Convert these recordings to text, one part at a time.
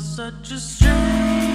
such a strange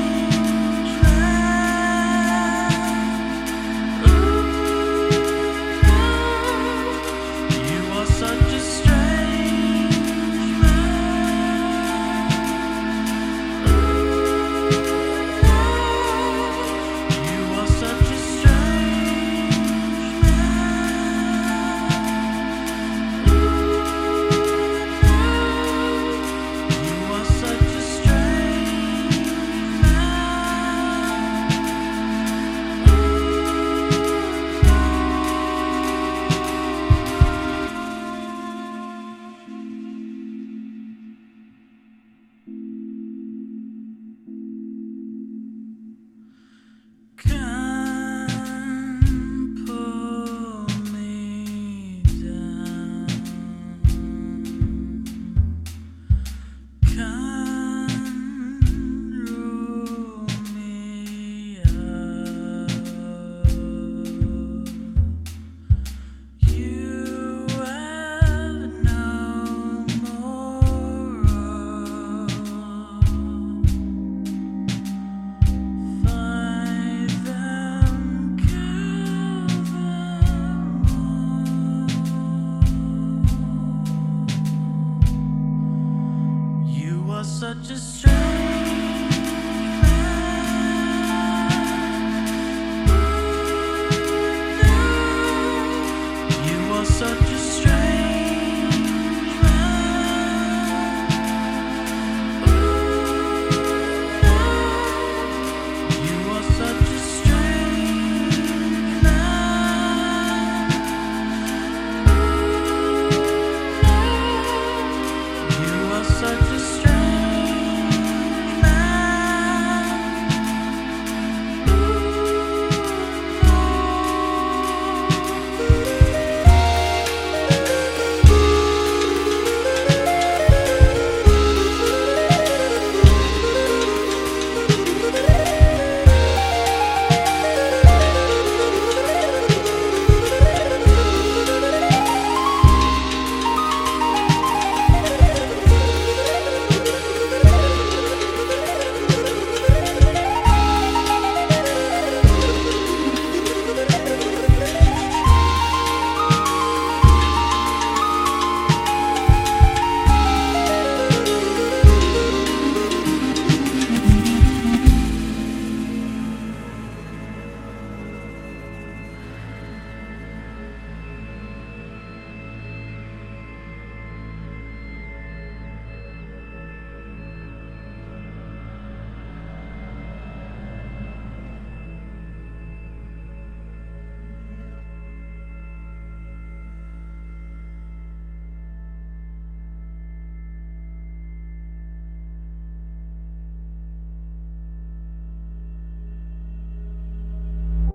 such a strange